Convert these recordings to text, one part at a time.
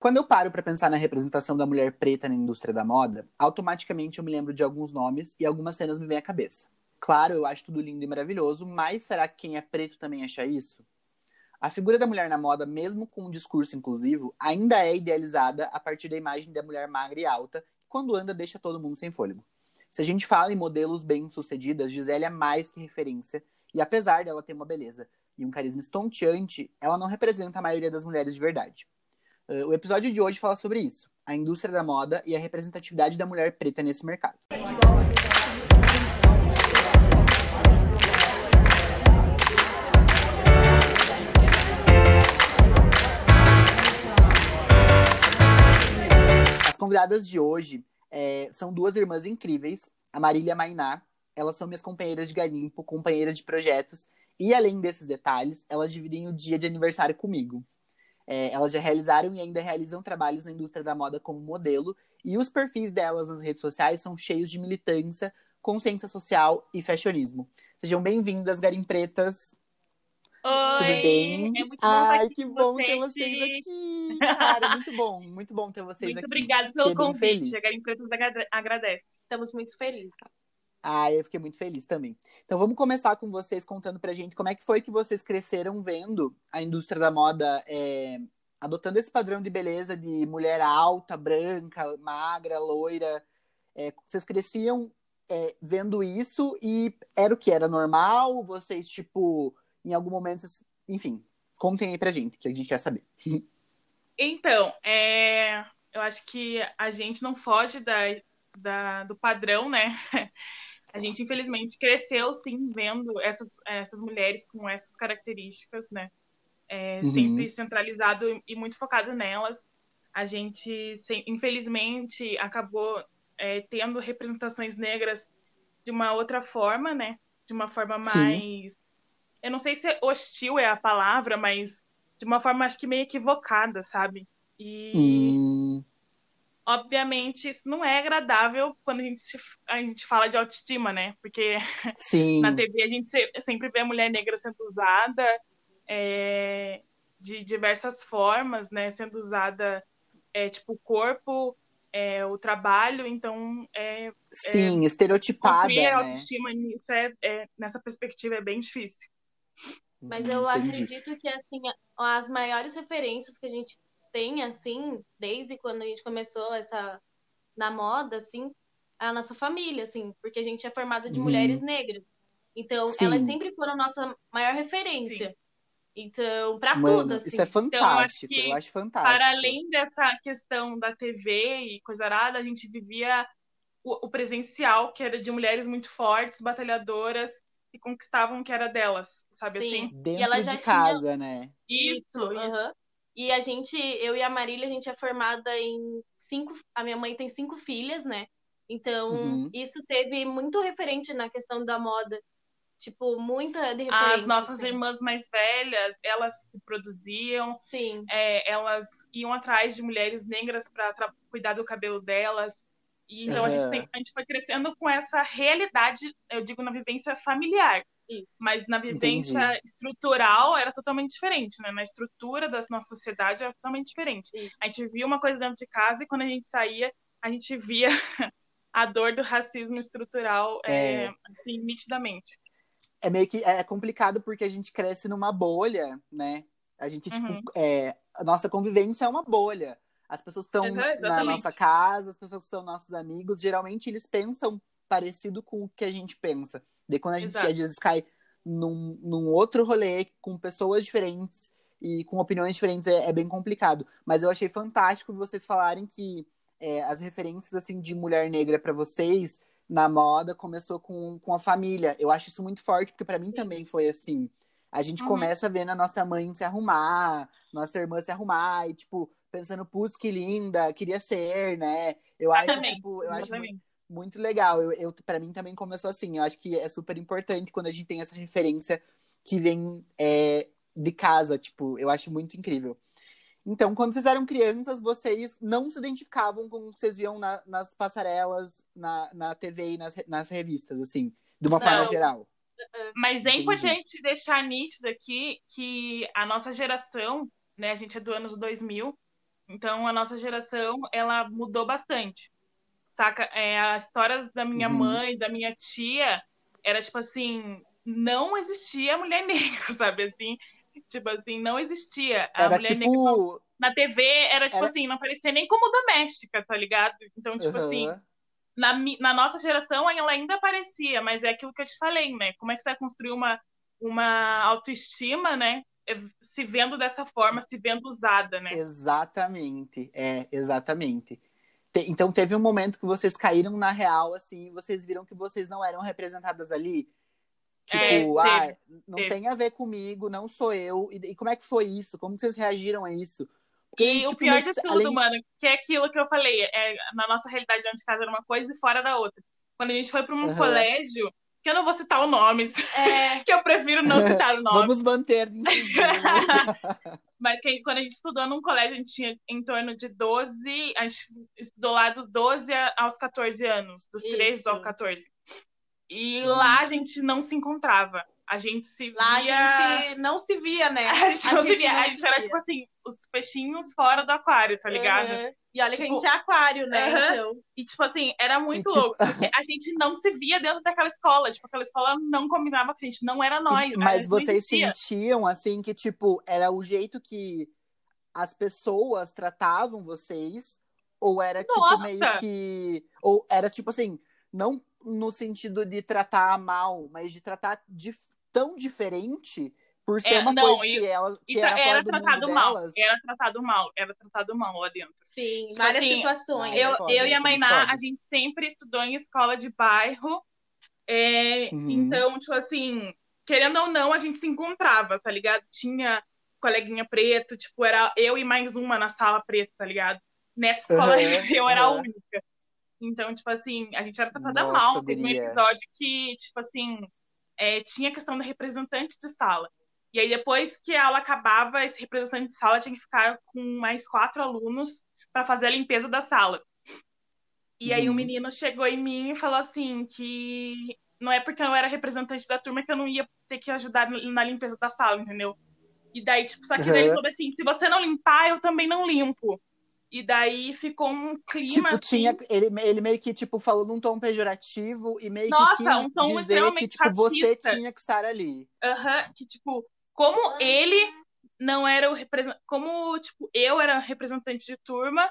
Quando eu paro para pensar na representação da mulher preta na indústria da moda, automaticamente eu me lembro de alguns nomes e algumas cenas me vêm à cabeça. Claro, eu acho tudo lindo e maravilhoso, mas será que quem é preto também acha isso? A figura da mulher na moda, mesmo com um discurso inclusivo, ainda é idealizada a partir da imagem da mulher magra e alta, que quando anda deixa todo mundo sem fôlego. Se a gente fala em modelos bem-sucedidas, Gisele é mais que referência, e apesar dela ter uma beleza e um carisma estonteante, ela não representa a maioria das mulheres de verdade. Uh, o episódio de hoje fala sobre isso, a indústria da moda e a representatividade da mulher preta nesse mercado. As convidadas de hoje é, são duas irmãs incríveis, a Marília e a Mainá. Elas são minhas companheiras de garimpo, companheiras de projetos, e além desses detalhes, elas dividem o dia de aniversário comigo. É, elas já realizaram e ainda realizam trabalhos na indústria da moda como modelo, e os perfis delas nas redes sociais são cheios de militância, consciência social e fashionismo. Sejam bem-vindas, garimpretas. Oi, Tudo bem? É muito bom Ai, que bom com ter vocês. vocês aqui! Cara, muito bom, muito bom ter vocês Muito aqui. obrigada pelo Fiquei convite. A Garim Pretas agra- agradece. Estamos muito felizes. Ah, eu fiquei muito feliz também. Então vamos começar com vocês contando pra gente como é que foi que vocês cresceram vendo a indústria da moda é, adotando esse padrão de beleza de mulher alta, branca, magra, loira. É, vocês cresciam é, vendo isso e era o que? Era normal? Vocês, tipo, em algum momento, vocês- enfim, contem aí pra gente, que a gente quer saber. Então, é, eu acho que a gente não foge da, da- do padrão, né? A gente, infelizmente, cresceu, sim, vendo essas, essas mulheres com essas características, né? É, Uhum. Sempre centralizado e muito focado nelas. A gente, infelizmente, acabou é, tendo representações negras de uma outra forma, né? De uma forma Sim. mais. Eu não sei se hostil é a palavra, mas de uma forma, acho que meio equivocada, sabe? E Hum, obviamente isso não é agradável quando a gente, se- a gente fala de autoestima, né? Porque sim. na TV a gente se- sempre vê a mulher negra sendo usada é, de diversas formas, né? Sendo usada, é, tipo, o corpo, é, o trabalho, então é, Sim, estereotipada, construir a né? autoestima nisso é, é- nessa perspectiva é bem difícil. Mas Uhum, eu entendi. acredito que assim, as maiores referências que a gente tem assim, desde quando a gente começou essa na moda assim, a nossa família assim, porque a gente é formada de Uhum. mulheres negras. Então, Sim. elas sempre foram a nossa maior referência. Então, pra Mano, tudo assim. isso é Então, eu acho fantástico, que eu acho fantástico. Para além dessa questão da TV e coisa arada, a gente vivia o, o presencial, que era de mulheres muito fortes, batalhadoras, que conquistavam o que era delas, sabe Sim. assim? Dentro ela de já tinha- casa, né? Isso, isso. aham. E a gente, eu e a Marília, a gente é formada em cinco. A minha mãe tem cinco filhas, né? Então, Uhum. isso teve muito referente na questão da moda. Tipo, muita de As referência. nossas assim. irmãs mais velhas, elas se produziam, Sim, é, elas iam atrás de mulheres negras para cuidar do cabelo delas. E, então a gente, tem- a gente foi crescendo com essa realidade, eu digo na vivência familiar. Isso. Mas na vivência estrutural era totalmente diferente, né? Na estrutura da nossa sociedade era totalmente diferente. Isso. A gente via uma coisa dentro de casa e quando a gente saía, a gente via a dor do racismo estrutural é, É. assim, nitidamente. É meio que é complicado porque a gente cresce numa bolha, né? A gente, tipo, Uhum. é, a nossa convivência é uma bolha. As pessoas estão na nossa casa, as pessoas estão nossos amigos, geralmente eles pensam parecido com o que a gente pensa. Daí quando a gente Exato. às vezes cai num, num outro rolê com pessoas diferentes e com opiniões diferentes, é, é bem complicado. Mas eu achei fantástico vocês falarem que é, as referências assim de mulher negra pra vocês na moda começou com, com a família. Eu acho isso muito forte, porque pra mim também foi assim. A gente Uhum. começa vendo a nossa mãe se arrumar, nossa irmã se arrumar, e, tipo, pensando, putz, que linda, queria ser, né? Eu acho, tipo, eu acho muito, muito legal. Eu, eu, pra mim também começou assim. Eu acho que é super importante quando a gente tem essa referência que vem é, de casa, tipo, eu acho muito incrível. Então, quando vocês eram crianças, vocês não se identificavam com o que vocês viam na- nas passarelas, na, na TV e nas, nas revistas, assim, de uma forma Não. geral. Mas é Entendi. importante deixar nítido aqui que a nossa geração, né, a gente é do ano 2000, Então a nossa geração, ela mudou bastante. Saca? É, as histórias da minha uhum. mãe, da minha tia, era tipo assim, não existia mulher negra, sabe assim? Tipo assim, não existia. A era mulher tipo... negra na TV era tipo era... assim, não aparecia nem como doméstica, tá ligado? Então, tipo uhum. assim, na, na nossa geração ela ainda aparecia, mas é aquilo que eu te falei, né? Como é que você vai construir uma, uma autoestima, né? É, se vendo dessa forma, se vendo usada, né? Exatamente, é, exatamente. Então teve um momento que vocês caíram na real, assim, vocês viram que vocês não eram representadas ali. Tipo, é, ah, não teve. tem a ver comigo, não sou eu. E, e, como é que foi isso? Como vocês reagiram a isso? Porque, e tipo, o pior de tudo, além... mano, que é aquilo que eu falei, é, na nossa realidade dentro de casa era uma coisa e fora da outra. Quando a gente foi para um uhum. colégio, que eu não vou citar o nome, é... que eu prefiro não citar o nome. Vamos manter Mas que, quando a gente estudou num colégio, a gente tinha em torno de 12, a gente estudou lá dos 12 aos 14 anos, dos Isso. 13 aos 14. E uhum. lá a gente não se encontrava. A gente se Lá via... a gente não se via, né? A gente, a não gente se via. A gente era, via. tipo assim, os peixinhos fora do aquário, tá ligado? Uhum. E olha tipo, que a tipo, gente é aquário, né? Uhum. Então. E, tipo assim, era muito e, tipo... louco. Porque a gente não se via dentro daquela escola. Tipo, aquela escola não combinava com a gente. Não era nós. Mas vocês sentiam, assim, que, tipo, era o jeito que as pessoas tratavam vocês? Ou era, tipo, Nossa. meio que... Ou era, tipo assim, não no sentido de tratar mal, mas de tratar de tão diferente por ser é, uma não, coisa que ela que era, era tratado mal, delas. era tratado mal, era tratado mal lá dentro. Sim, tipo várias assim, situações. Eu, foda, eu e a Mainá, a gente sempre estudou em escola de bairro. É, uhum. Então, tipo assim, querendo ou não, a gente se encontrava, tá ligado? Tinha coleguinha preto, tipo, era eu e mais uma na sala preta, tá ligado? Nessa escola uhum, eu era uhum. a única. Então, tipo assim, a gente era tratada Nossa, mal. Teve um episódio que, tipo assim, é, tinha a questão da representante de sala. E aí, depois que a aula acabava, esse representante de sala tinha que ficar com mais quatro alunos para fazer a limpeza da sala. E aí, o um uhum. menino chegou em mim e falou assim: que não é porque eu era representante da turma que eu não ia ter que ajudar na limpeza da sala, entendeu? E daí, tipo, só que daí ele falou assim: se você não limpar, eu também não limpo. E daí ficou um clima. Tipo, assim... tinha, ele, ele meio que tipo, falou num tom pejorativo e meio Nossa, que quis um tom dizer que tipo, você tinha que estar ali. Aham, uhum, que tipo, como ele não era o representante. Como, tipo, eu era representante de turma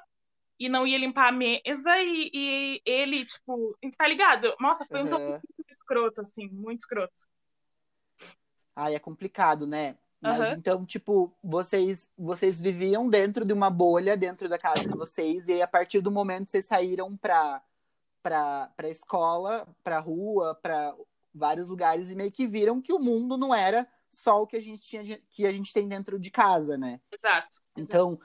e não ia limpar a mesa e, e ele, tipo, tá ligado? Nossa, foi um uhum. tom muito escroto, assim, muito escroto. Ai, é complicado, né? Mas uhum. então, tipo, vocês vocês viviam dentro de uma bolha dentro da casa de vocês, e aí, a partir do momento que vocês saíram pra, pra, pra escola, pra rua, pra vários lugares, e meio que viram que o mundo não era só o que a gente tinha que a gente tem dentro de casa, né? Exato. Então,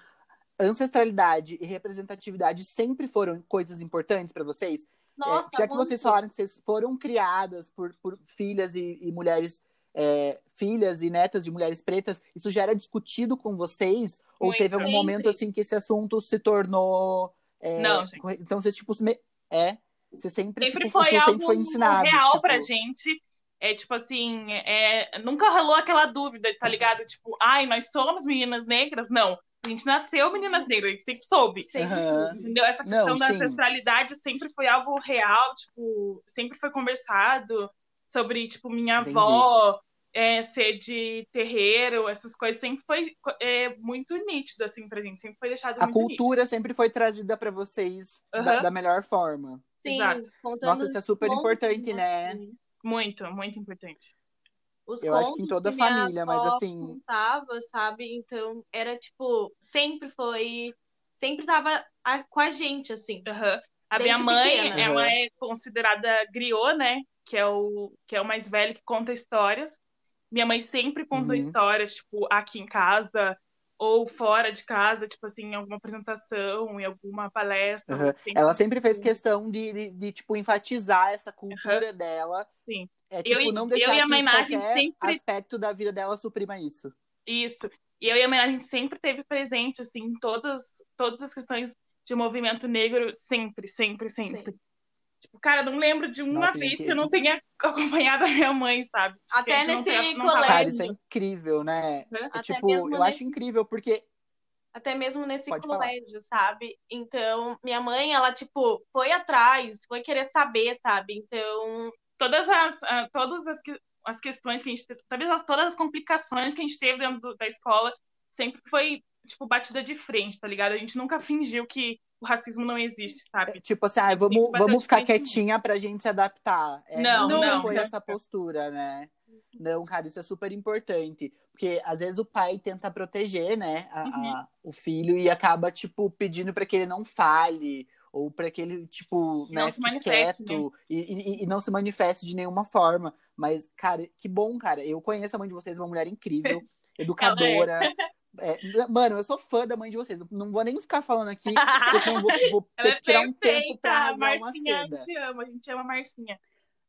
ancestralidade e representatividade sempre foram coisas importantes para vocês? É, Nossa, é, já que vocês falaram que vocês foram criadas por, por filhas e, e mulheres é, filhas e netas de mulheres pretas, isso já era discutido com vocês? Ou Muito teve algum sempre. momento assim que esse assunto se tornou. É, não, gente. Então você, tipo, é. Você sempre, sempre tipo, foi você algo sempre foi ensinado. real tipo... pra gente. É tipo assim, é, nunca rolou aquela dúvida, tá ligado? Tipo, ai, nós somos meninas negras? Não. A gente nasceu meninas negras, a gente sempre soube. Sempre, uhum. Entendeu? Essa questão Não, da sim. ancestralidade sempre foi algo real, tipo, sempre foi conversado sobre, tipo, minha Entendi. avó é, ser de terreiro, essas coisas, sempre foi é, muito nítido, assim, pra gente. Sempre foi deixado A muito cultura nítido. sempre foi trazida para vocês uhum. da, da, melhor forma. Sim, Exato. Nossa, isso é super importante, né? Muito, muito importante. Os eu acho que em toda a família, mas assim. Contava, sabe? Então, era tipo, sempre foi. Sempre tava a, com a gente, assim. Uhum. A minha mãe, pequena. ela uhum. é considerada griot, né? Que é, o, que é o mais velho que conta histórias. Minha mãe sempre contou uhum. histórias, tipo, aqui em casa ou fora de casa, tipo assim, em alguma apresentação, em alguma palestra. Uhum. Sempre ela sempre fez questão de, de, de, tipo, enfatizar essa cultura uhum. dela. Sim. É, tipo, eu, não deixar eu e a qualquer sempre... aspecto da vida dela suprima isso. Isso. E eu e a gente sempre teve presente, assim, em todas, todas as questões de movimento negro, sempre, sempre, sempre. Sim. Tipo, cara, não lembro de uma Nossa, vez gente... que eu não tenha acompanhado a minha mãe, sabe? Tipo, Até nesse não, colégio. Cara, isso é incrível, né? É, tipo, eu mesmo acho incrível porque até mesmo nesse Pode falar. colégio, sabe? Então, minha mãe, ela, tipo, foi atrás, foi querer saber, sabe? Então, Todas as, ah, todas as, que- as questões que a gente teve, talvez as- todas as complicações que a gente teve dentro do- da escola, sempre foi, tipo, batida de frente, tá ligado? A gente nunca fingiu que o racismo não existe, sabe? Tipo assim, ah, vamos, vamos ficar quietinha pra gente se adaptar. É, Não, nunca não, foi não. essa postura, né? Não, cara, isso é super importante. Porque às vezes o pai tenta proteger, né, a- Uhum. a- o filho e acaba, tipo, pedindo pra que ele não fale. Ou pra que ele, tipo, Não né, se fique quieto e, e- e não se manifeste de nenhuma forma. Mas, cara, que bom, cara. Eu conheço a mãe de vocês, uma mulher incrível, educadora. É, mano, eu sou fã da mãe de vocês. Não vou nem ficar falando aqui, porque senão vou, vou ter é que tirar um tempo pra a rasgar uma Marcinha, a seda. gente ama, a gente ama a Marcinha.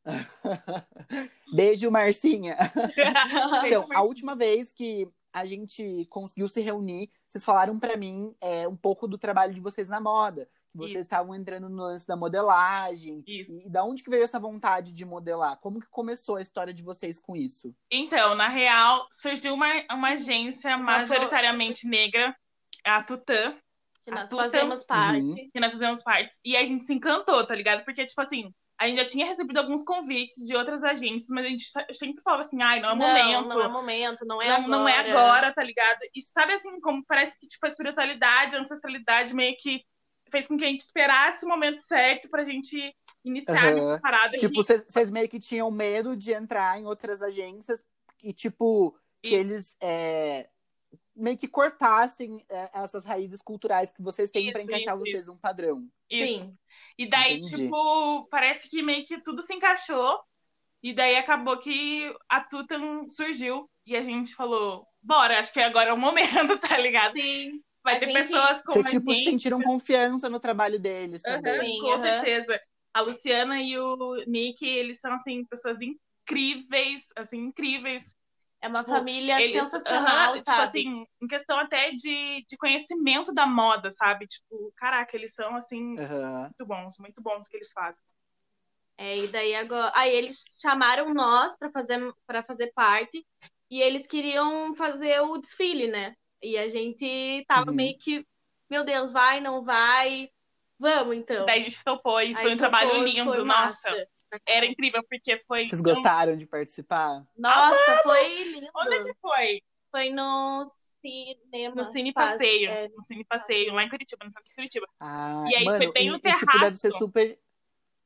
Beijo, Marcinha. Então, a Marcinha. última vez que a gente conseguiu se reunir, vocês falaram pra mim é, um pouco do trabalho de vocês na moda. Vocês estavam entrando no lance da modelagem. Isso. E, e da onde que veio essa vontade de modelar? Como que começou a história de vocês com isso? Então, na real, surgiu uma, uma agência majoritariamente negra, a Tutã, que nós fazemos parte. Uhum. que nós fizemos partes. E a gente se encantou, tá ligado? Porque, tipo assim, a gente já tinha recebido alguns convites de outras agências, mas a gente sempre falava assim, ai, não é momento. Não, não é momento, não é não, agora. não é agora, tá ligado? E sabe assim, como parece que, tipo, a espiritualidade, a ancestralidade meio que fez com que a gente esperasse o momento certo pra gente iniciar Aham. essa parada. Tipo, que- vocês meio que tinham medo de entrar em outras agências e, tipo, que Isso. eles é, meio que cortassem é, essas raízes culturais que vocês têm pra Isso, encaixar isso, vocês num padrão. Isso. Sim. E daí, Entendi. tipo, parece que meio que tudo se encaixou. E daí acabou que a Tutan surgiu. E a gente falou, bora, acho que agora é o momento, tá ligado? Sim. Vai A ter gente- pessoas como Vocês, a tipo, gente. sentiram confiança no trabalho deles também. Sim, com aham. certeza. A Luciana e o Nick, eles são, assim, pessoas incríveis, assim, incríveis. É uma Tipo, família Eles, sensacional, tipo sabe? assim, em questão até de, de conhecimento da moda, sabe? Tipo, caraca, eles são, assim, muito bons, muito bons no que eles fazem. É, e daí agora. Aí eles chamaram nós para fazer, para fazer parte e eles queriam fazer o desfile, né? E a gente tava Uhum. meio que, meu Deus, vai, não vai? Vamos então. Daí a gente topou e Aí foi um trabalho lindo, foi nossa. massa. Era incrível, porque foi. Vocês gostaram de participar? Nossa, foi lindo. Onde é que foi? Foi no cinema. No Cine Passeio. é, No Cine Passeio, lá em Curitiba, no centro de Curitiba. Ah, E aí mano, foi bem no e, e, tipo, deve ser terraço. super.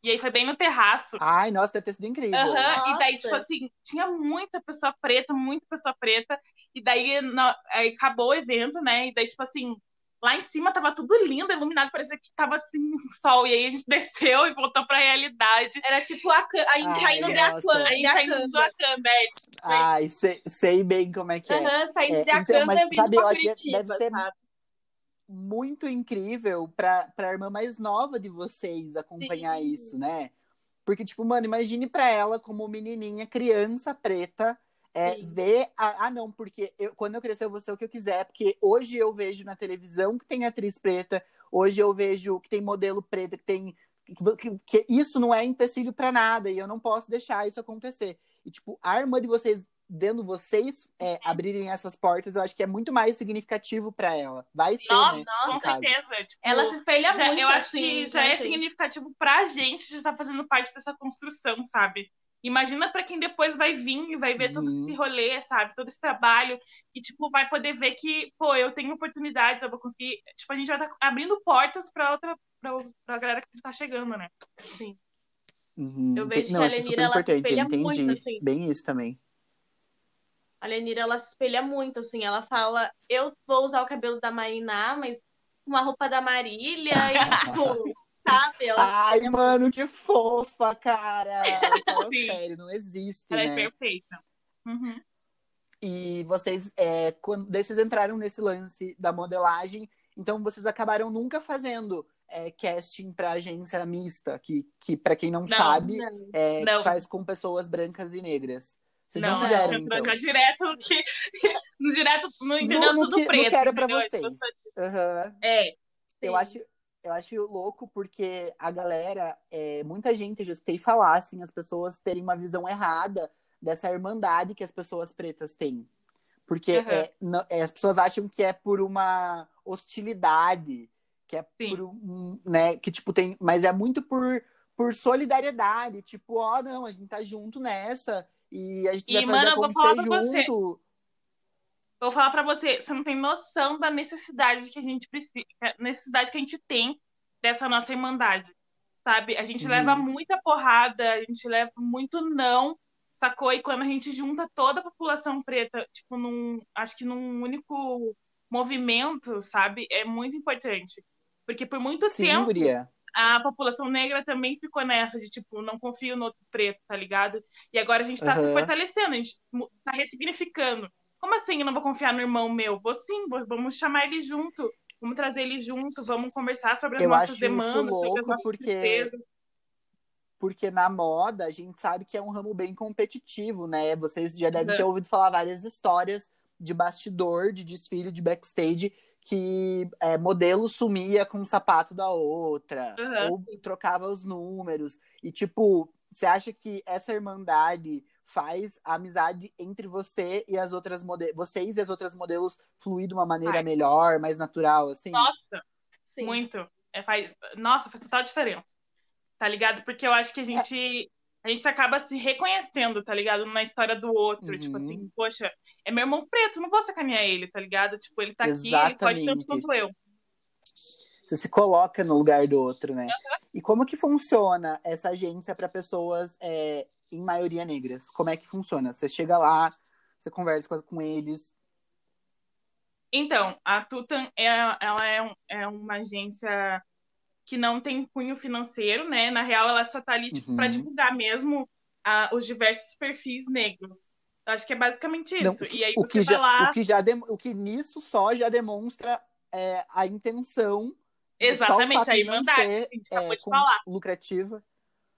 E aí foi bem no terraço. Ai, nossa, deve ter sido incrível. Aham, E daí, tipo assim, tinha muita pessoa preta, muita pessoa preta. E daí na- aí acabou o evento, né? E daí, tipo assim, lá em cima tava tudo lindo, iluminado, parecia que tava assim, um sol. E aí a gente desceu e voltou pra realidade. Era tipo a, ca- a Ai, saindo de nossa. Aklan, Aí de saindo do Akamba, é, tipo, Ai, sei, sei bem como é que é. Aham, saindo É, de então, Aklan mas vindo sabe, pra eu acho que deve ser sabe? Muito incrível pra, pra irmã mais nova de vocês acompanhar Sim. isso, né? Porque, tipo, mano, imagine pra ela como menininha, criança preta, é, Sim. ver. A, ah, não, porque eu- quando eu crescer eu vou ser o que eu quiser. Porque hoje eu vejo na televisão que tem atriz preta, hoje eu vejo que tem modelo preta, que tem. Que, que- que isso não é empecilho pra nada e eu não posso deixar isso acontecer. E, tipo, a irmã de vocês, vendo vocês é, abrirem essas portas, eu acho que é muito mais significativo pra ela. Vai ser, Nossa, né? com no caso. certeza. Tipo, Ela se espelha já- muito, eu acho assim, que já é gente. significativo pra gente de estar fazendo parte dessa construção, sabe? Imagina pra quem depois vai vir e vai ver todo Uhum. esse rolê, sabe? Todo esse trabalho e, tipo, vai poder ver que, pô, eu tenho oportunidades, eu vou conseguir. Tipo, a gente vai estar abrindo portas pra outra, pra, pra galera que tá chegando, né? Sim. Uhum. Eu vejo Não, que a é Lenira, ela se espelha entendi muito, assim. bem isso também. A Lenira, ela se espelha muito, assim. Ela fala, eu vou usar o cabelo da Mariná, mas uma roupa da Marília e, tipo, sabe? Ela Ai, mano, que fofa, cara! Fala sério, não existe, Ela é né? perfeita. Uhum. E vocês, é, quando vocês entraram nesse lance da modelagem, então vocês acabaram nunca fazendo é, casting pra agência mista, que, que para quem não, Não, sabe, não. é, Não. faz com pessoas brancas e negras. Vocês não, Não, a fizeram, gente então. entrou direto que. no direto, no entendeu no, tudo que, no preto. que era pra entendeu? vocês. Aham. É. Eu Sim. acho, eu acho louco porque a galera, é, muita gente, eu já escutei falar, assim, as pessoas terem uma visão errada dessa irmandade que as pessoas pretas têm. Porque Aham. é, não- é, as pessoas acham que é por uma hostilidade, que é Sim. por um, né, que tipo tem, mas é muito por por solidariedade, tipo, ó, não, a gente tá junto nessa e a gente E, vai fazer mano, eu falar acontecer pra você. junto. Vou falar pra você, você não tem noção da necessidade que a gente precisa, necessidade que a gente tem dessa nossa irmandade, sabe? A gente Uhum. leva muita porrada, a gente leva muito não, sacou? E quando a gente junta toda a população preta, tipo, num, acho que num único movimento, sabe? É muito importante. Porque por muito Sim, tempo guria. A população negra também ficou nessa de tipo, não confio no outro preto, tá ligado? E agora a gente tá se Aham. fortalecendo, a gente tá ressignificando. Como assim eu não vou confiar no irmão meu? Vou sim, vou- vamos chamar ele junto, vamos trazer ele junto, vamos conversar sobre as Eu nossas demandas, sobre as nossas porque- tristezas. Porque na moda a gente sabe que é um ramo bem competitivo, né? Vocês já devem Uhum. ter ouvido falar várias histórias de bastidor, de desfile, de backstage, que é, modelo sumia com o sapato da outra, Uhum. ou trocava os números. E, tipo, você acha que essa irmandade faz a amizade entre você e as outras modelos, vocês e as outras modelos fluir de uma maneira Faz. melhor, mais natural, assim? Nossa, Sim. muito. É, faz, nossa, faz total diferença. Tá ligado? Porque eu acho que a gente. A gente acaba se reconhecendo, tá ligado? Na história do outro. Uhum. Tipo assim, poxa, é meu irmão preto, não vou sacanear ele, tá ligado? Tipo, ele tá aqui, ele pode tanto Exatamente. quanto eu. Você se coloca no lugar do outro, né? E como que funciona essa agência para pessoas é, em maioria negras? Como é que funciona? Você chega lá, você conversa com, com eles. Então, a Tutan é, ela é, um- é uma agência que não tem cunho financeiro, né? Na real, ela só tá ali tipo, Uhum. para divulgar mesmo ah, os diversos perfis negros. Eu acho que é basicamente isso. Não, e aí o, você que vai já, lá. o, que já dem- o que nisso só já demonstra é, a intenção. Exatamente, a irmandade ser, que a gente acabou é, de falar. lucrativa.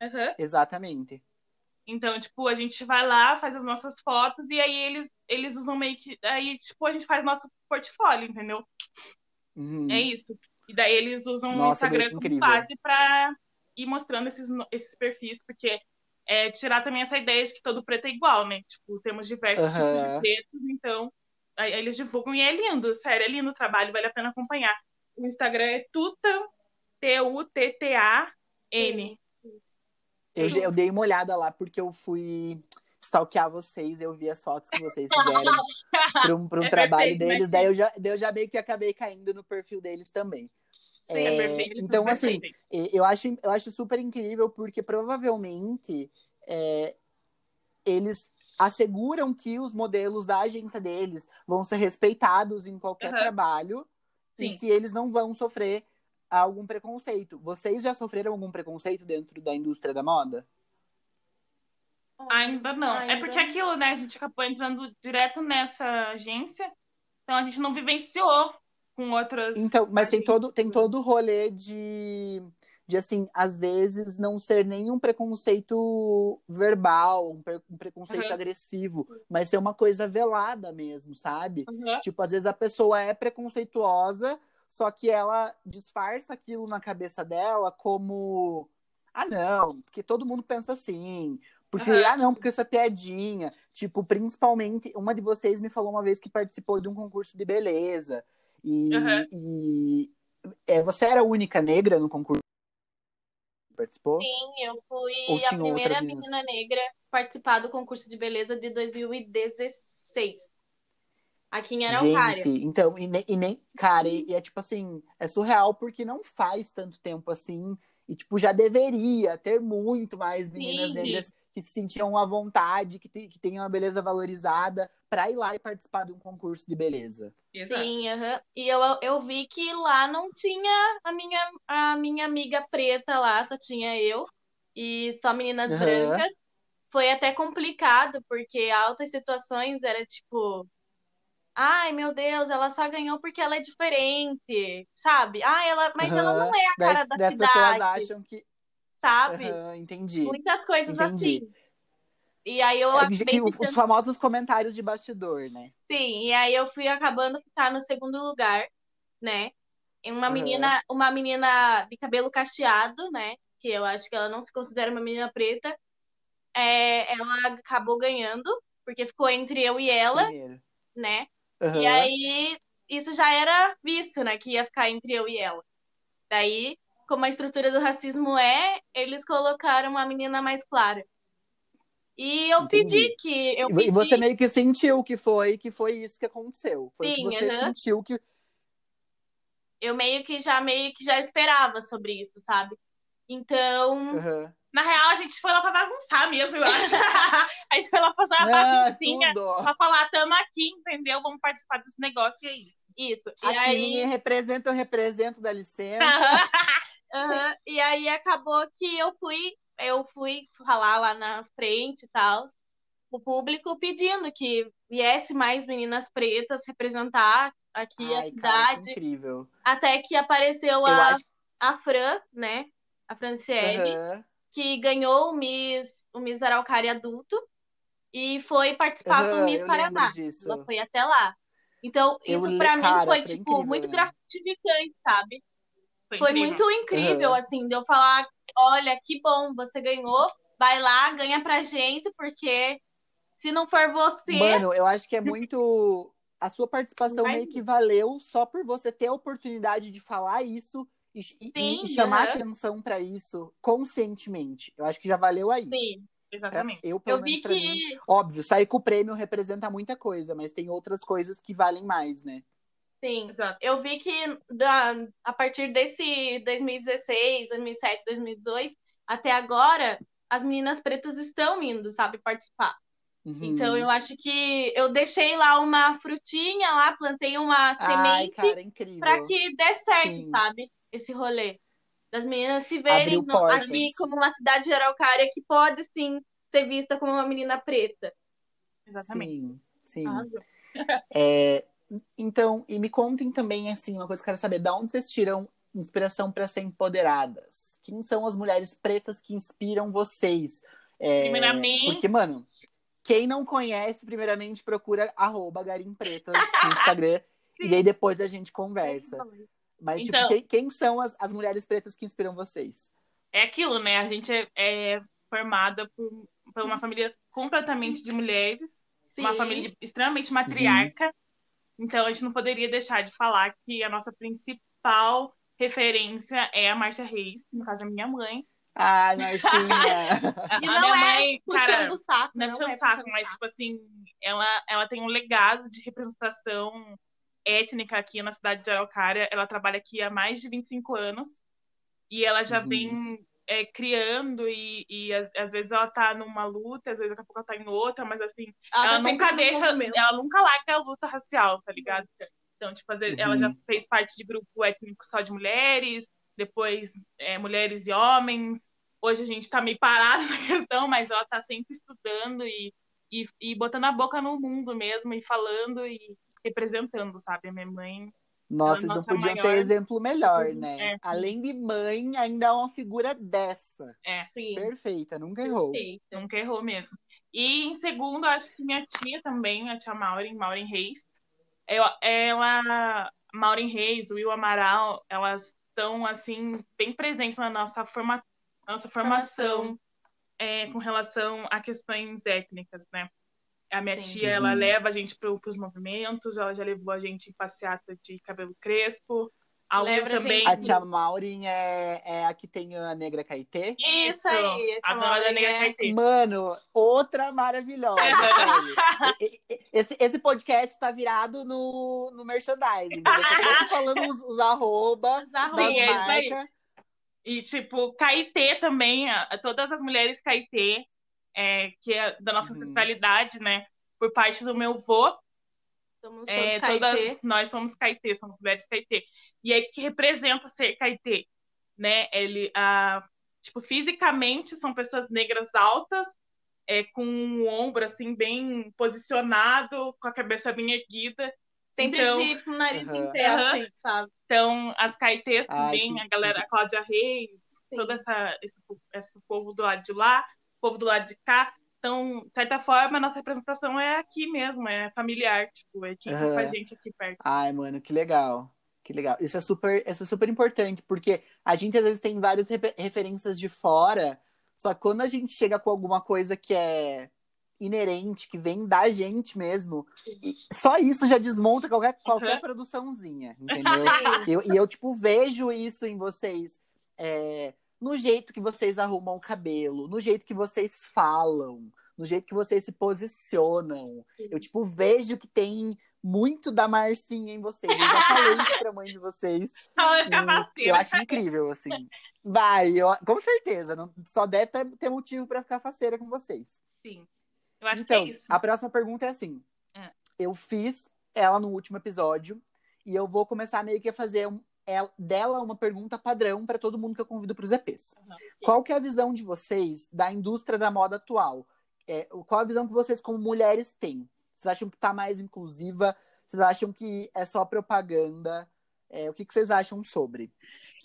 Aham. Exatamente. Então, tipo, a gente vai lá, faz as nossas fotos e aí eles, eles usam meio que. Aí, tipo, a gente faz nosso portfólio, entendeu? Uhum. É isso. E daí eles usam o Nossa, Instagram como incrível. base pra ir mostrando esses, esses perfis, porque é tirar também essa ideia de que todo preto é igual, né? Tipo, temos diversos tipos de pretos, então aí eles divulgam e é lindo, sério, é lindo o trabalho, vale a pena acompanhar. O Instagram é Tuta, T-U-T-T-A-N. Eu, eu dei uma olhada lá porque eu fui stalkear vocês, eu vi as fotos que vocês fizeram para um, pra um É trabalho perfeito, deles, daí eu, já, daí eu já meio que acabei caindo no perfil deles também. Sim, É, é perfeito. então, assim, perfeito. E Eu acho, eu acho super incrível porque provavelmente é, eles asseguram que os modelos da agência deles vão ser respeitados em qualquer Aham. trabalho Sim. e que eles não vão sofrer algum preconceito. Vocês já sofreram algum preconceito dentro da indústria da moda? Ainda não. É Ainda porque aquilo, né? A gente acabou entrando direto nessa agência, então a gente não vivenciou com outras. Então, mas tem todo, tem todo o rolê de, de, assim, às vezes não ser nenhum preconceito verbal, um, pre- um preconceito Uhum. agressivo, mas ser uma coisa velada mesmo, sabe? Aham. Tipo, às vezes a pessoa é preconceituosa, só que ela disfarça aquilo na cabeça dela como. Ah, não, porque todo mundo pensa assim. Porque, Aham. ah, não, porque essa piadinha. Tipo, principalmente, uma de vocês me falou uma vez que participou de um concurso de beleza. E, Aham. e é, você era a única negra no concurso participou? Sim, eu fui a primeira menina negra a participar do concurso de beleza de 2016. Aqui em Araucária. Gente, então, e nem, e nem- cara, e, e é tipo assim, é surreal porque não faz tanto tempo assim, e tipo, já deveria ter muito mais meninas Sim. negras que se sentiam à vontade, que, te, que tenham a beleza valorizada, pra ir lá e participar de um concurso de beleza. Exato. Sim, aham. E eu, eu vi que lá não tinha a minha, a minha amiga preta lá, só tinha eu e só meninas brancas. Foi até complicado, porque altas situações era tipo, ai meu Deus, ela só ganhou porque ela é diferente, sabe? Ah, ela, mas ela Aham. não é a cara da daí as pessoas cidade, acham que. Sabe? Aham, entendi. Muitas coisas Entendi. assim. E aí eu É, acabei que os famosos comentários de bastidor, né? Sim, e aí eu fui acabando ficar no segundo lugar, né? E uma Aham. menina, uma menina de cabelo cacheado, né? Que eu acho que ela não se considera uma menina preta. É, ela acabou ganhando, porque ficou entre eu e ela, Primeiro. né? Aham. E aí, isso já era visto, né? Que ia ficar entre eu e ela. Daí, como a estrutura do racismo é, eles colocaram uma menina mais clara. E eu Entendi. pedi que. Eu E pedi, você meio que sentiu que foi, que foi isso que aconteceu. Foi o que Sim, você aham. sentiu que. eu meio que já meio que já esperava sobre isso, sabe? Então, Aham. Na real, a gente foi lá pra bagunçar mesmo, eu acho. a gente foi lá fazer uma Ah, baguncinha tudo. pra falar, tamo aqui, entendeu? Vamos participar desse negócio e é isso. isso. E Aqui aí, ninguém representa, eu represento, dá licença. Aham, E aí acabou que eu fui, eu fui falar lá na frente e tal, o público pedindo que viesse mais meninas pretas representar aqui a Ai, cara, que cidade, incrível. até que apareceu Eu a, acho a Fran, né? A Franciele, Aham. que ganhou o Miss, o Miss Araucária adulto e foi participar do Aham, Miss Paraná. Ela foi até lá. Então, Eu isso pra mim foi, foi tipo, incrível, muito né? gratificante, sabe? Foi, Foi incrível. muito incrível, Aham. assim, de eu falar, olha, que bom, você ganhou, vai lá, ganha pra gente, porque se não for você, Mano, eu acho que é muito. A sua participação meio que valeu só por você ter a oportunidade de falar isso e, Sim, e chamar aham. atenção pra isso conscientemente. Eu acho que já valeu aí. sim, Exatamente. Eu, pelo eu menos vi pra mim, que óbvio, sair com o prêmio representa muita coisa, mas tem outras coisas que valem mais, né? Sim. Exato. Eu vi que da, a partir desse 2016, 2007, 2018, até agora, as meninas pretas estão indo, sabe, participar. Uhum. Então eu acho que eu deixei lá uma frutinha lá, plantei uma Ai, semente para que dê certo, Sim. sabe? Esse rolê. Das meninas se verem no- aqui como uma cidade de araucária que pode sim ser vista como uma menina preta. Exatamente. Sim, sim. É, então, e me contem também, assim, uma coisa que eu quero saber, da onde vocês tiram inspiração para ser empoderadas? Quem são as mulheres pretas que inspiram vocês? É, Primeiramente. Porque, mano, quem não conhece, primeiramente procura garimpretas no Instagram e daí depois a gente conversa. Mas, Então- tipo, quem, quem são as, as mulheres pretas que inspiram vocês? É aquilo, né? A gente é, é formada por, por uma família completamente de mulheres, Sim. uma família extremamente matriarca. Então a gente não poderia deixar de falar que a nossa principal referência é a Márcia Reis, no caso a minha mãe. Ai, Marcinha! E a não minha é mãe, puxando cara, o saco. não é não puxando é saco, puxando mas, saco. tipo assim, ela, ela tem um legado de representação étnica aqui na cidade de Araucária. Ela trabalha aqui há mais de 25 anos e ela já Uhum. vem é, criando e, e às, às vezes ela tá numa luta, às vezes daqui a pouco ela tá em outra, mas assim, Ela ela tá nunca deixa, ela nunca larga a luta racial, tá ligado? Então, tipo, às vezes, ela Uhum. já fez parte de grupo étnico só de mulheres, depois é, mulheres e homens. Hoje a gente tá meio parado na questão, mas ela tá sempre estudando e, e, e botando a boca no mundo mesmo, e falando e representando, sabe? A minha mãe. Nossa, Ela eles não podiam maior- ter exemplo melhor, né? É. Além de mãe, ainda é uma figura dessa. É, Sim. Perfeita, nunca errou. Perfeito. nunca errou mesmo. E em segundo, acho que minha tia também, a tia Maureen, Maureen Reis. Eu, ela, Maureen Reis, o Will Amaral, elas estão, assim, bem presentes na nossa, forma, nossa formação, Formação. é, com relação a questões étnicas, né? A minha Sim. tia, ela Uhum. leva a gente para os movimentos, ela já levou a gente em passeata de cabelo crespo. A Will Leva a também. gente- A tia Maureen é, é a que tem a Negra Caetê. Isso aí, a da Maureen Negra é- Caetê. Mano, outra maravilhosa, e- Esse, esse podcast tá virado no, no merchandising. Eu só tô falando os, os arroba Os arroba. Sim, é isso aí. marcas. E, tipo, Caetê também, a- a- todas as mulheres Caetê, é, que é da nossa Uhum. ancestralidade, né? Por parte do meu vô, Somos é, todas Caetê. nós somos Caetê, somos mulheres Caetê. E aí, o que representa ser Caetê? Né? Ele, ah, tipo, fisicamente são pessoas negras altas, é, com o ombro, assim, bem posicionado, com a cabeça bem erguida. Sempre Então- de nariz Aham. em pé, Aham. assim, sabe? Então, as Caetês Ai, também, que- a galera, a Cláudia Reis, Sim. todo essa, esse, esse povo do lado de lá, povo do lado de cá. Então, de certa forma, a nossa representação é aqui mesmo, é familiar, tipo, é aqui Aham. com a gente aqui perto. Ai, mano, que legal. Que legal. Isso é super, isso é super importante, porque a gente às vezes tem várias refe- referências de fora, só que quando a gente chega com alguma coisa que é inerente, que vem da gente mesmo. Só isso já desmonta qualquer, qualquer Uhum. produçãozinha, entendeu? Eu- e eu, tipo, vejo isso em vocês. é, no jeito que vocês arrumam o cabelo, no jeito que vocês falam, no jeito que vocês se posicionam. Eu, tipo, vejo que tem muito da Marcinha em vocês. Eu já falei isso pra mãe de vocês. Eu acho incrível, assim. Vai, eu, com certeza. Não, só deve ter, ter motivo pra ficar faceira com vocês. Sim. Eu acho então, que é isso. a próxima pergunta é assim. É. Eu fiz ela no último episódio e eu vou começar meio que a fazer um- ela- dela uma pergunta padrão pra todo mundo que eu convido pros EPs. Uhum. Qual que é a visão de vocês da indústria da moda atual? É, qual a visão que vocês, como mulheres, têm? Vocês acham que tá mais inclusiva? Vocês acham que é só propaganda? É, o que, que vocês acham sobre?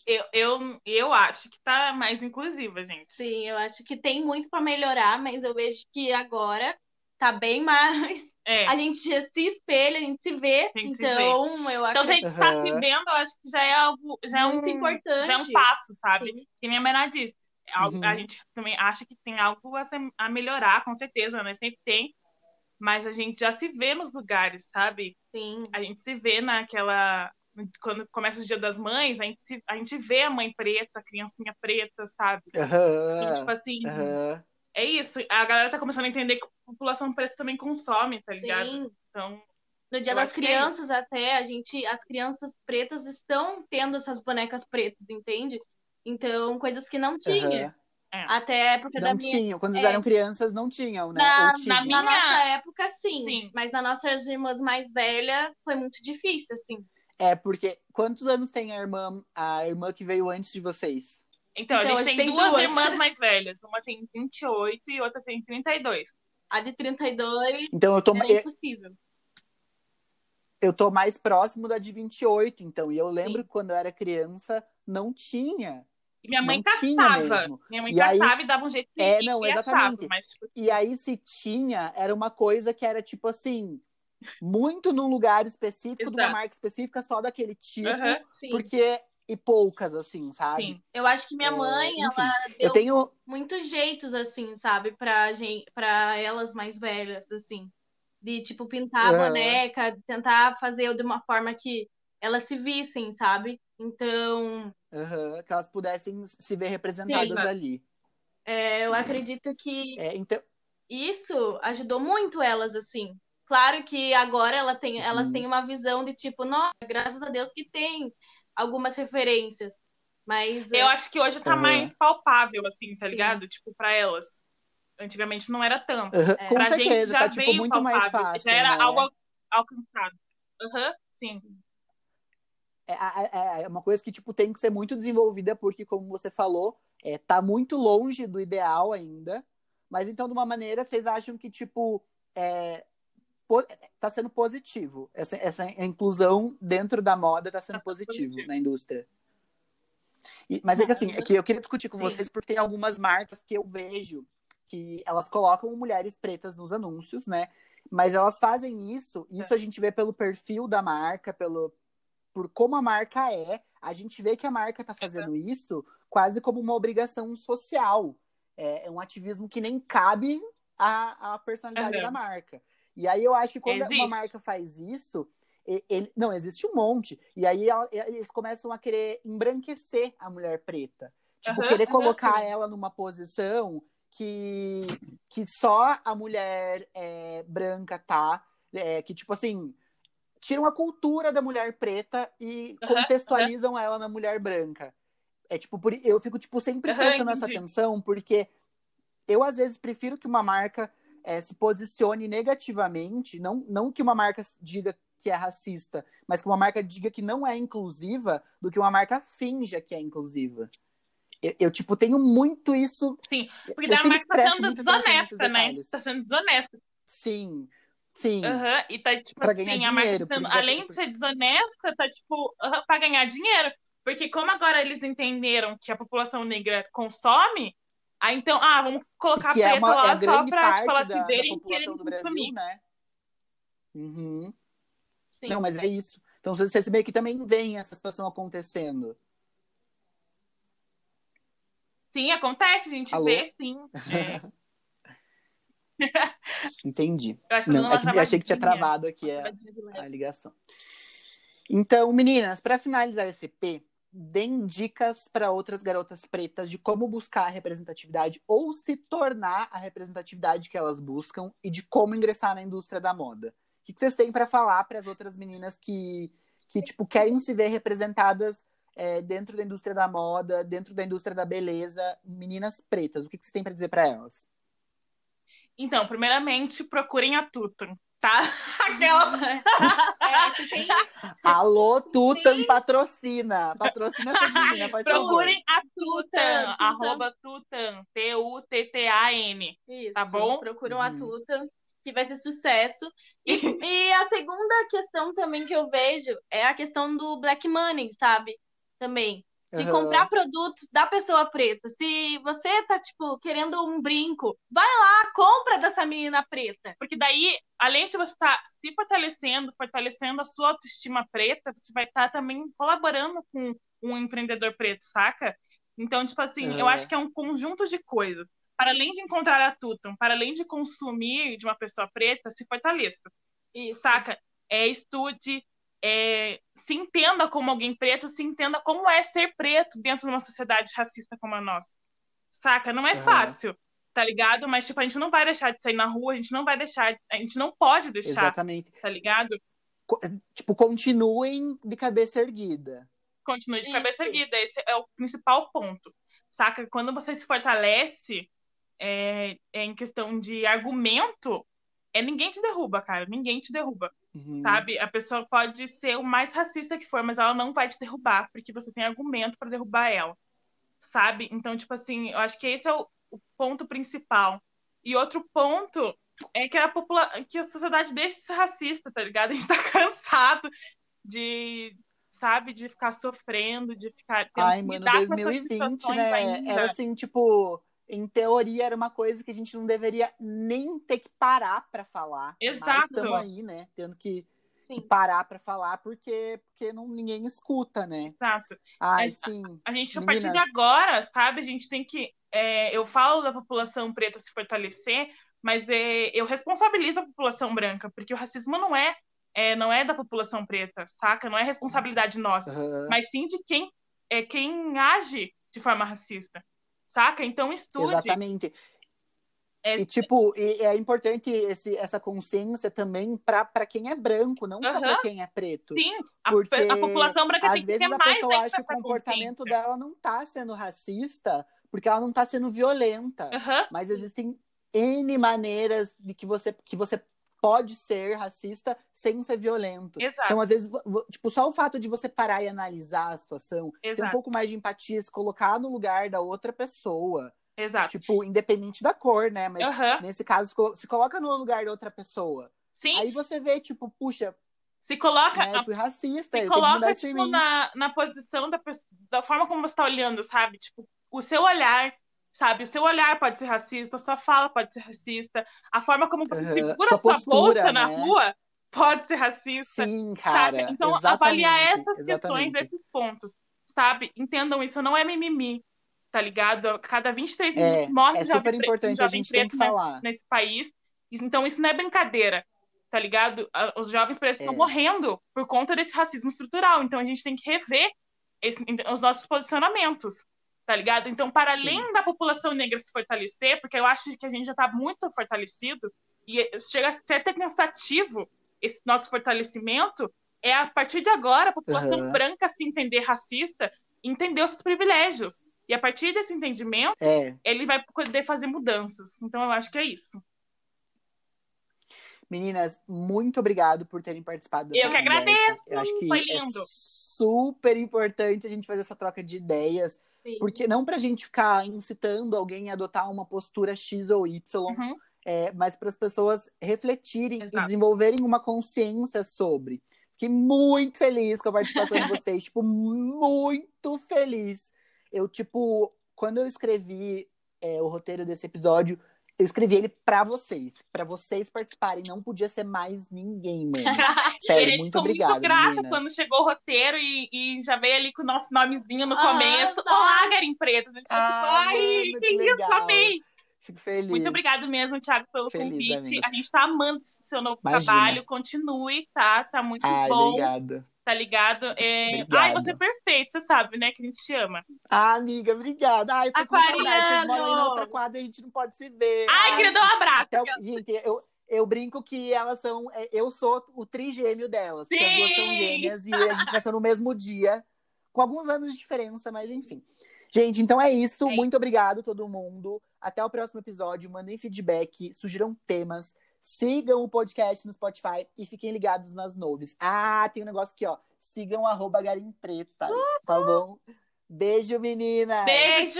Eu, eu, eu acho que tá mais inclusiva, gente. Sim, eu acho que tem muito para melhorar, mas eu vejo que agora tá bem mais. É. A gente já se espelha, a gente se vê. Tem que se então, eu Então, se a gente tá se vendo, eu acho que já é algo. Já é muito um, importante. já é um passo, sabe? Sim. Que nem a Mena disse. É algo- Uhum. A gente também acha que tem algo a, ser- a melhorar, com certeza, né? Sempre tem. Mas a gente já se vê nos lugares, sabe? Sim. A gente se vê naquela. Quando começa o Dia das Mães, a gente, se- a gente vê a mãe preta, a criancinha preta, sabe? E, Aham, tipo assim, aham. É isso. A galera tá começando a entender que a população preta também consome, tá ligado? Sim. Então, No Dia Eu das é Crianças, até, a gente, as crianças pretas estão tendo essas bonecas pretas, entende? Então, coisas que não tinha. aham. Até porque da Não minha. tinham. Quando eles é. eram crianças, não tinham, né? Na- Ou na, minha- nossa época, sim. Sim. Mas nas nossas irmãs mais velhas, foi muito difícil, assim. É, porque quantos anos tem a irmã, a irmã que veio antes de vocês? Então, Então, a gente tem, tem duas duas. irmãs mais velhas. Uma tem 28 e outra tem 32. A de 32 Então eu tô, é eu, impossível. eu tô mais próximo da de 28, então. E eu lembro Sim. que quando eu era criança, não tinha. E minha mãe Não tinha caçava. mesmo. Minha mãe E aí- caçava e dava um jeito de É, e não, achava. exatamente. Mas, tipo, E aí, se tinha, era uma coisa que era tipo assim, muito num lugar específico, de uma marca específica, só daquele tipo, Sim. porque. E poucas, assim, sabe? sim. Eu acho que minha É, mãe, enfim. ela Eu deu tenho. muitos jeitos, assim, sabe? Pra, gente, pra elas mais velhas, assim. De, tipo, pintar a Aham. boneca, tentar fazer de uma forma que elas se vissem, sabe? Então, aham, que elas pudessem se ver representadas Sim. ali. é, eu acredito que É, então, isso ajudou muito elas, assim. Claro que agora ela tem, elas Uhum. têm uma visão de tipo, nossa, graças a Deus que tem algumas referências. Mas Eu acho que hoje tá Aham. mais palpável, assim, tá Sim. ligado? Tipo, pra elas. Antigamente não era tanto. aham, É. com pra certeza, gente já tá tipo veio muito mais palpável, fácil. Já era né? algo al- alcançado. Aham, sim. É, é- é uma coisa que tipo tem que ser muito desenvolvida porque como você falou é, tá muito longe do ideal ainda mas então de uma maneira vocês acham que tipo é, tá sendo positivo essa, essa inclusão dentro da moda tá sendo Tá positivo, positivo. na indústria E- mas é que assim é que eu queria discutir com Sim. vocês porque tem algumas marcas que eu vejo que elas colocam mulheres pretas nos anúncios né mas elas fazem isso isso a gente vê pelo perfil da marca pelo por como a marca é, a gente vê que a marca está fazendo isso quase como uma obrigação social. É, é um ativismo que nem cabe à, à personalidade Uhum. da marca. E aí eu acho que quando uma Existe. marca faz isso, ele, não, existe um monte. E aí ela- eles começam a querer embranquecer a mulher preta. Tipo, Aham, querer colocar sim. ela numa posição que, que só a mulher é, branca tá. É, que, tipo assim, tiram a cultura da mulher preta e Aham, contextualizam ela na mulher branca. É tipo, por- eu fico tipo sempre prestando essa atenção, porque eu às vezes prefiro que uma marca eh, se posicione negativamente, não, não que uma marca diga que é racista, mas que uma marca diga que não é inclusiva, do que uma marca finja que é inclusiva. Eu, eu, tipo, tenho muito isso. Sim, porque daí a marca tá sendo desonesta, né? Tá sendo desonesta. Sim, sim. Aham, e tá, tipo Pra assim, ganhar a marca dinheiro, tá sendo, além de ser desonesta, tá, tipo, aham, pra ganhar dinheiro. Porque como agora eles entenderam que a população negra consome, aí então, ah, vamos colocar que é, preta uma, é lá a só pra, parte tipo, elas da, se da verem e população querem Brasil, né? Uhum. sim. Não, mas é isso. Então vocês meio que também veem essa situação acontecendo. Sim, acontece, a gente Alô? vê, sim. É. Entendi. Eu Não, uma é que eu achei que tinha travado aqui a, a ligação. Então, meninas, para finalizar esse EP, deem dicas para outras garotas pretas de como buscar a representatividade ou se tornar a representatividade que elas buscam e de como ingressar na indústria da moda. O que vocês têm para falar para as outras meninas que, que tipo, querem se ver representadas é, dentro da indústria da moda, dentro da indústria da beleza, meninas pretas? O que vocês têm para dizer para elas? Então, primeiramente, procurem a Tutum, tá? Aquela. É, tem Alô, Tutan patrocina. Patrocina essa menina, faz favor. Procurem a Tutan, Tutan, Tutan. arroba Tutan, T-U-T-T-A-N. Isso, Tá bom? Procuram a Uhum. tuta, que vai ser sucesso. E, e a segunda questão também que eu vejo é a questão do black money, sabe? Também. De Aham. comprar produtos da pessoa preta. Se você tá, tipo, querendo um brinco, vai lá, compra dessa menina preta. Porque daí, além de você estar se fortalecendo, fortalecendo a sua autoestima preta, você vai estar também colaborando com um empreendedor preto, saca? Então, tipo assim, eu Aham. acho que é um conjunto de coisas. Para além de encontrar a Tutum, para além de consumir de uma pessoa preta, se fortaleça. Isso. saca? É, estude, é, se entenda como alguém preto, se entenda como é ser preto dentro de uma sociedade racista como a nossa. Saca? Não é Aham. fácil, tá ligado? Mas, tipo, a gente não vai deixar de sair na rua, a gente não vai deixar, a gente não pode deixar, Exatamente. tá ligado? Co- Tipo, continuem de cabeça erguida. Continue de Isso. cabeça erguida, esse é o principal ponto. Saca? Quando você se fortalece é, é em questão de argumento, é ninguém te derruba, cara. Ninguém te derruba. Uhum. sabe? A pessoa pode ser o mais racista que for, mas ela não vai te derrubar, porque você tem argumento pra derrubar ela, sabe? Então, tipo assim, eu acho que esse é o, o ponto principal. E outro ponto é que a, popula que a sociedade deixa de ser racista, tá ligado? A gente tá cansado de, sabe, de ficar sofrendo, de ficar tendo Ai, que mano, lidar com essas 2020, situações né? ainda. Era assim, tipo, em teoria era uma coisa que a gente não deveria nem ter que parar pra falar. Exato. estamos aí, né? Tendo que, que parar pra falar porque, porque não, ninguém escuta, né? Exato. Ai, sim. A gente, a partir de Meninas. agora, sabe, a gente tem que. é, eu falo da população preta se fortalecer, mas é, eu responsabilizo a população branca, porque o racismo não é, é, não é da população preta, saca? Não é responsabilidade nossa, Aham. mas sim de quem, é, quem age de forma racista, saca? Então estude. Exatamente. É- E, tipo, e é importante esse, essa consciência também pra quem é branco, não só pra quem é preto. Sim, a, Porque a população branca Às tem que ter vezes a pessoa acha que o comportamento dela não tá sendo racista porque ela não tá sendo violenta. Mas existem N maneiras de que você, que você pode ser racista sem ser violento. exato. Então, às vezes, tipo, só o fato de você parar e analisar a situação, ter um Exato. pouco mais de empatia, se colocar no lugar da outra pessoa. Exato. Tipo, independente da cor, né? Mas Aham, nesse caso, se colo- se coloca no lugar da outra pessoa. Sim, Aí você vê, tipo, puxa, se coloca. né, eu fui racista, Se coloca, tipo, na, na posição da, da forma como você tá olhando, sabe? Tipo, o seu olhar, sabe? O seu olhar pode ser racista, a sua fala pode ser racista, a forma como você Aham. segura Sua sua postura, bolsa na né? rua pode ser racista, Sim, cara. saca? Então, avaliar essas questões, exatamente. esses pontos, sabe? Entendam isso, não é mimimi, tá ligado? Cada 23 É, minutos morre é um jovem um importante, jovem preto nesse- nesse país. Então, isso não é brincadeira, tá ligado? Os jovens pretos estão É. morrendo por conta desse racismo estrutural. Então, a gente tem que rever esse- os nossos posicionamentos, tá ligado? Então, para Sim. além da população negra se fortalecer, porque eu acho que a gente já tá muito fortalecido, e chega a ser até cansativo esse nosso fortalecimento, é a partir de agora a população Aham. branca se entender racista, entender os seus privilégios. E a partir desse entendimento, É, ele vai poder fazer mudanças. Então eu acho que é isso. meninas, muito obrigado por terem participado dessa Eu que conversa. agradeço, Eu acho que foi é lindo. Super importante a gente fazer essa troca de ideias, Sim. porque não pra gente ficar incitando alguém a adotar uma postura X ou Y, Uhum. é, mas para as pessoas refletirem e Exato. desenvolverem uma consciência sobre. Fiquei muito feliz com a participação de vocês, tipo, muito feliz. Eu, tipo, quando eu escrevi é, o roteiro desse episódio, eu escrevi ele pra vocês, pra vocês participarem. Não podia ser mais ninguém, mano. a Sério, gente muito ficou obrigado, muito grata meninas. quando chegou o roteiro e, e já veio ali com o nosso nomezinho no Ah, começo. tá. Olá, Garim Preto. A gente ficou Ah, tipo, ai, mano, que que isso, legal. amei. Fico feliz. Muito obrigado mesmo, Thiago, pelo Feliz, convite. amiga. A gente tá amando seu novo Imagina. trabalho. Continue, tá? Tá muito Ai, bom. obrigado. Tá ligado? É... Obrigado. Ai, você é perfeito, você sabe, né? Que a gente te ama. Ah, amiga, obrigada. Ai, eu tô com Aquariano! saudade. Vocês moram aí na outra quadra a gente não pode se ver. Ai, queria dar um abraço. Até Gente, eu, eu brinco que elas são. é, Eu sou o trigêmeo delas. Porque as duas são Sim! gêmeas e a gente nasceu no mesmo dia, com alguns anos de diferença, mas enfim. Gente, então é isso. É Muito obrigado, todo mundo. Até o próximo episódio. Mandem feedback, sugiram temas. Sigam o podcast no Spotify e fiquem ligados nas noves. Ah, tem um negócio aqui, ó. Sigam arroba Garim Preto, tá? Tá bom? Beijo, meninas! Beijo!